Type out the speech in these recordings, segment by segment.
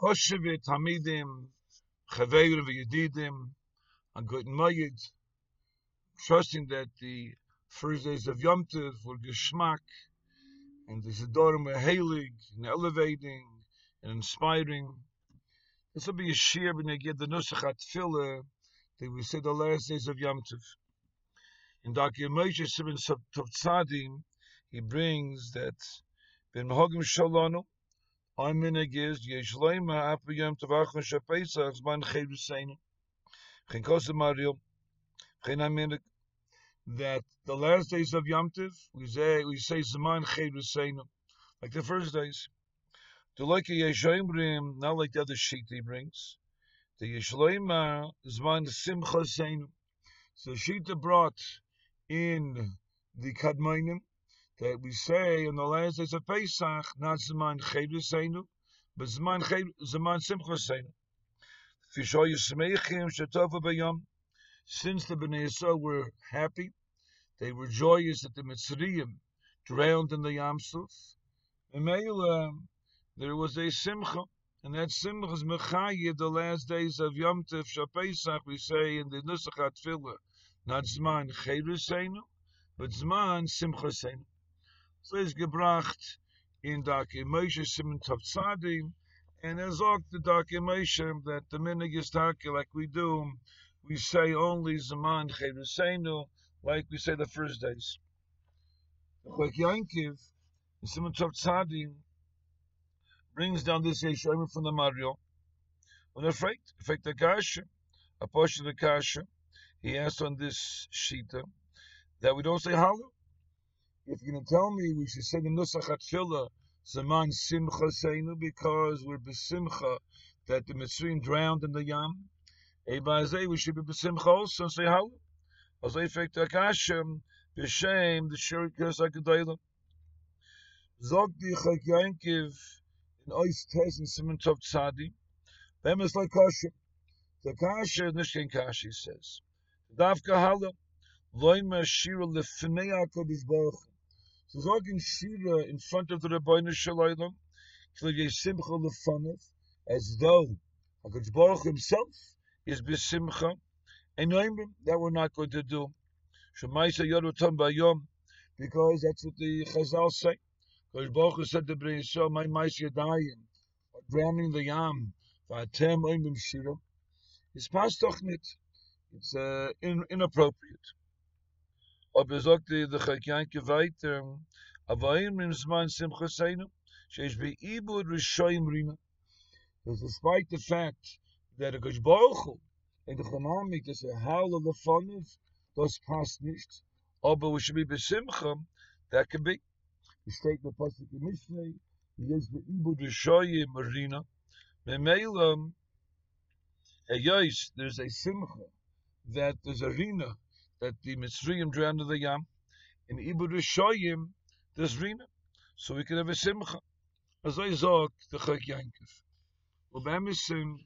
Choshev Tamidim, Chaveir v'Yedidim, and Good Mayid, trusting that the first days of Yom Tov were geschmack, and the Zidorim were heilig, and elevating, and inspiring. This will be a shir when they get the Nusach HaTfilah, that we say the last days of Yom Tov. In Dr. Moshe Simon Tov Tzadim, he brings that Ben Mahogim Shalonu, I'm in a giz, Yesh Leima, Apu Yom Tov Achon Shapesach, Zman Chedu Chen Kosa Mariel, Chen Aminik, that the last days of Yom Tov, we say, we say Zman cheduseinu, like the first days. To like a Yeshayimrim, not like the other sheet he brings. The Yeshleima uh, Zman Simcha Seinu. So Shita brought in the Kadmainim that we say in the last days of Pesach, not Zman Chedu Seinu, but Zman Zman Simcha Seinu. Fishoy Yismeichim Shetova Bayom. Since the Bnei Yisrael were happy, they were joyous that the Mitzrayim drowned in the Yamsuf. And there was a simcha, and that simcha is mechayiv the last days of Yom Tov Shapesach. We say in the Nusach HaTfilah, not Zman Cheruseinu, but Zman Simcha Seinu. So it's gebracht in Dake Moshe Tov Tzadim, and as ook the Dake Moshe that the minig is take like we do, we say only Zman Cheruseinu, like we say the first days. Like Yankiv, Simon Tov Tzadim, brings down this Yeshayim from the Mario. When afraid, affect the Kasha, a portion of the Kasha, he asked on this Shita that we don't say Halu. If you're going to tell me we should say the Nusach HaTfilah, Zaman Simcha Seinu, because we're besimcha that the Mitzrayim drowned in the Yam, Ebazay, we should be besimcha also and say Halu. As I affect the Kasha, b'shem, the Shurikas HaKadolim. Zog di Chak Yankiv, in Ois Tes and Simon Tov Tzadi. Them is like Kasha. The Kasha is Nishkin Kasha, he says. Davka Hala, Loima Shira Lefnei HaKadosh Baruch So Zogin Shira in front of the Rabbeinu Shalaylam, Kli Simcha Lefanev, as though HaKadosh Baruch himself is Besimcha, and Noimim, that we're not going to do. Shemaisa Yorutam Bayom, because that's what the Chazal say. Because Baruch said to Bnei Yisrael, "My mice yadayim, drowning the yam, v'atem oimim shira." It's past dochnit. It's uh, in, inappropriate. Aber sagt die der Chakyanke weiter, Avayim im Zman Simcha Seinu, sheish be'ibud rishoyim rina. Because despite the fact that a Kosh Baruch Hu, in the Chanamik, there's a howl of the funniv, das passt nicht. Aber we should be besimcha, that can be. We state the pasuk in Mishnah. Yes, the ibu deshoye marina. Memeilam. Yes, there's a simcha that there's a rina that the Mitzrayim drowned in the yam. In ibu deshoyim, there's rina, so we can have a simcha. As I zog the Chak Yankiv. Ubamisim.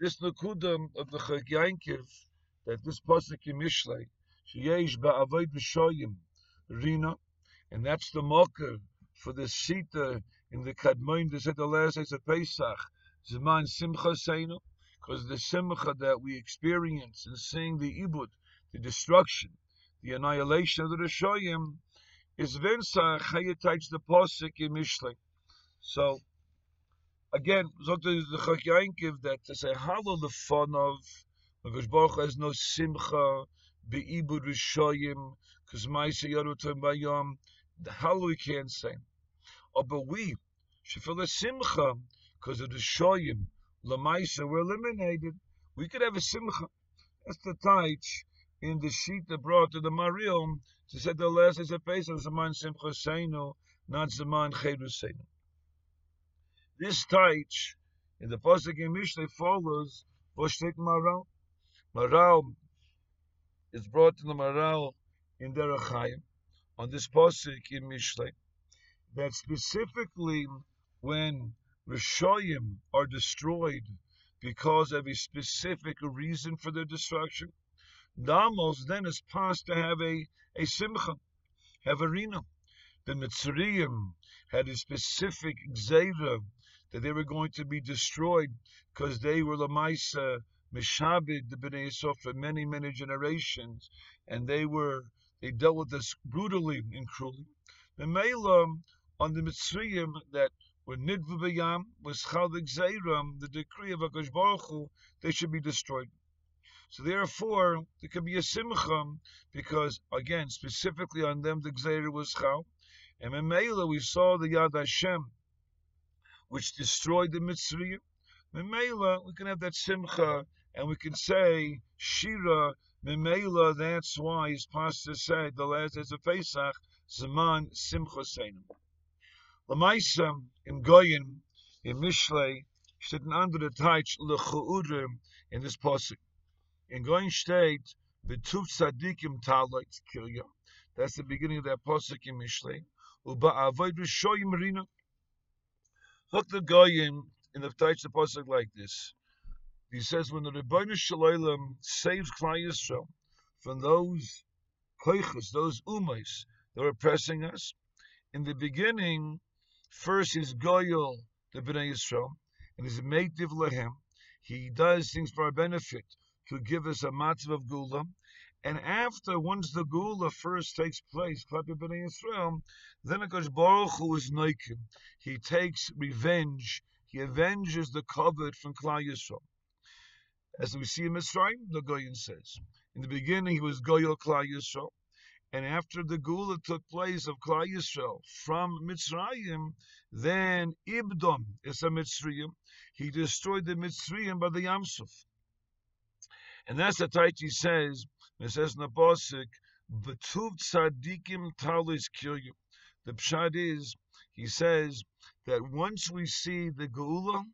This nakudam of the Chak Yankiv that this pasuk in Mishlei, sheyesh ba'avoid b'shoyim rina. And that's the mocker for the Sita in the Kadmoin, they said the last days of Pesach, Zman Simcha Seinu, because the Simcha that we experience in seeing the Ibud, the destruction, the annihilation of the Rishoyim, is you touch the Posik in Mishlei. So, again, Zokta is the Chakyankiv that to say, Hallow the fun of, because Baruch has no Simcha, Be'ibud Rishoyim, because Maisa Yorutam Bayom, the hell we can't say. Oh, but we should feel a simcha because of the shoyim. Lamaisa were eliminated. We could have a simcha. That's the taich in the sheet that brought to the Mariam to say the last is a face of Zaman Simcha Seinu, not Zaman Chedu Seinu. This taich in the Pasuk in Mishlei follows Voshtek Maral. Maral is brought to the Maral in Derechayim on this pasuk in Mishlei that specifically when Rishoyim are destroyed because of a specific reason for their destruction, Damos then is passed to have a, a simcha, have a. The Mitzrayim had a specific zera that they were going to be destroyed because they were the Lamaisa Mishabid, the Bnei Yisrael, for many, many generations, and they were they dealt with this brutally and cruelly. The Mela on the Mitzrayim that were Nidva Bayam was Chaldik Zayram, the decree of Akash Baruch Hu, they should be destroyed. So therefore, there could be a simcha because, again, specifically on them, the Gzeira was Chal. And in Mela, we saw the Yad Hashem, which destroyed the Mitzrayim. Memela, we can have that simcha, and we can say Shira. Memela, that's why his pastor said the last days of Pesach, Zaman Simcha Seinim. Lamaisa in Goyin in Mishlei steht an andere Teich lechuurim in this pasuk. In Goyin steht betuf tzadikim taloit kirya. That's the beginning of that pasuk in Mishlei. Uba avoid rishoyim rina. Look the Goyin in the Teich the pasuk like this. He says when the Rebbeinu Shalom saves Klal Yisrael from those koiches, those umas that were pressing us, in the beginning First is Goyal, the Bnei Yisrael, and is Meitiv Lehem. He does things for our benefit to give us a matzav of Gula. And after, once the Gula first takes place, Klapi Bnei Yisrael, then Akash Baruch Hu is. He takes revenge. He avenges the covet from Klal Yisrael. As we see in Mitzrayim, the Goyin says, in the beginning he was Goyal Klal Yisrael, and after the Gula took place of Klal Yisrael from Mitzrayim, then Ibdom is a Mitzrayim. He destroyed the Mitzrayim by the Yamsuf. And that's the Taichi says, it says in the Bosik, Betuv Tzadikim Talis Kiryu. The Pshad is, he says, that once we see the Geula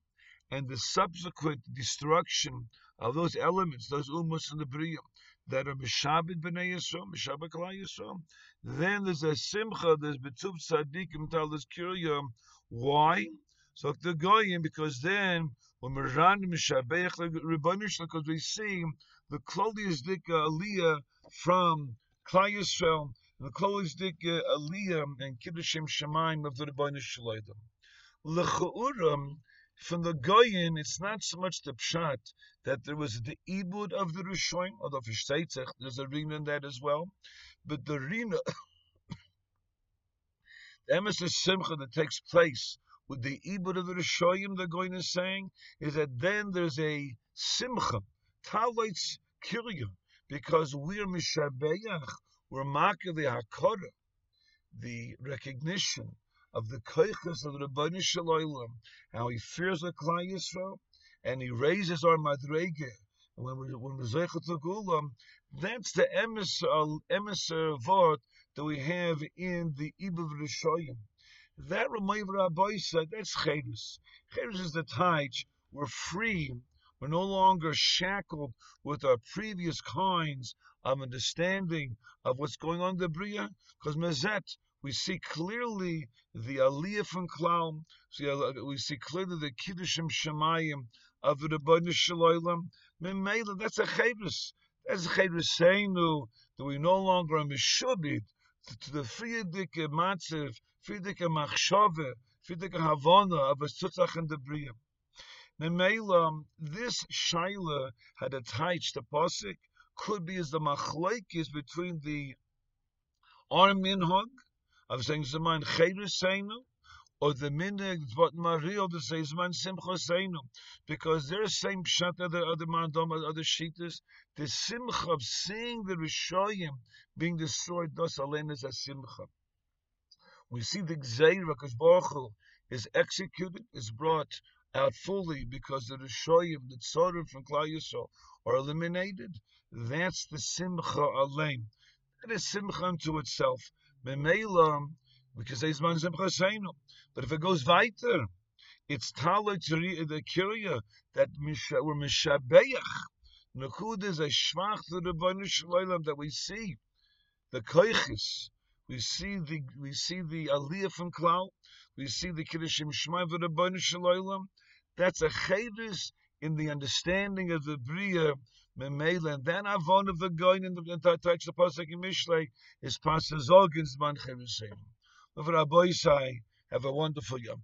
and the subsequent destruction of those elements, those umas in the Bria, that are Mishabit B'nai Yisrael, Mishabit Kalai Yisrael. Then there's a Simcha, there's B'tub Tzadikim Talis Kirya. Why? So the Goyim, because then when we're ran Mishabech Ribbonish, because we see the Klolius Dika Aliyah from Klai Yisrael, the Klolius Dika Aliyah and Kiddushim Shemaim of the Ribbonish Shalaydim. L'cha'uram, from the Goyin, it's not so much the pshat that there was the ibud of the Rishoim, although for Shteitzach, there's a rina in that as well, but the rina, the emes simcha that takes place with the ibud of the Rishoim, the Goyin is saying, is that then there's a simcha, talaitz kirya, because we're mishabeach, we're makali hakara, the recognition of the koiches of the Rebbeinu Shalom, how he fears the Klal Yisrael, and he raises our madrege. When we when we zeichel to Gulam, that's the emissary uh, word uh, that we have in the Ibav Rishoyim. That Ramayv Rabbi said that's Chedus. Chedus is the Taich. We're free. We're no longer shackled with our previous kinds of understanding of what's going on in the Bria, because Mezet, we see clearly the Aliyah from Klal. Uh, uh, we see clearly the Kiddushim Shemayim of the Rebbeinu Shalom. Memela, that's a chedus. That's a chedus saying that we no longer are mishubid to the friedik matziv, friedik machshove, friedik havana of a tzutzach and the bria. Memela, this shaila had attached the posik could be as the machlekes between the of saying Chedus Seinu, or the minig what Mario to say Zaman Simcha Seinu, because they're same pshat other other mandom other shitas. The simcha of seeing the Rishoyim being destroyed, thus alone is a simcha. We see the Gzeira because Baruch is executed, is brought out fully because the Rishoyim, the Tzorim from Klal Yisrael, are eliminated. That's the simcha alone. That is simcha unto itself. Because it's man simcha But if it goes weiter, it's talit uh, the kirya that we're mishabeach. Nakud is a shvach to the Rebbeinu that we see the koiches. We see the we see the aliyah from Klal. We see the kiddushim shmai the Shalom. That's a chedus in the understanding of the bria memela, and then avon of the going in the touch the pasuk in Mishlei is pasuk zogins man chevisim. Over Rabbi have a wonderful yom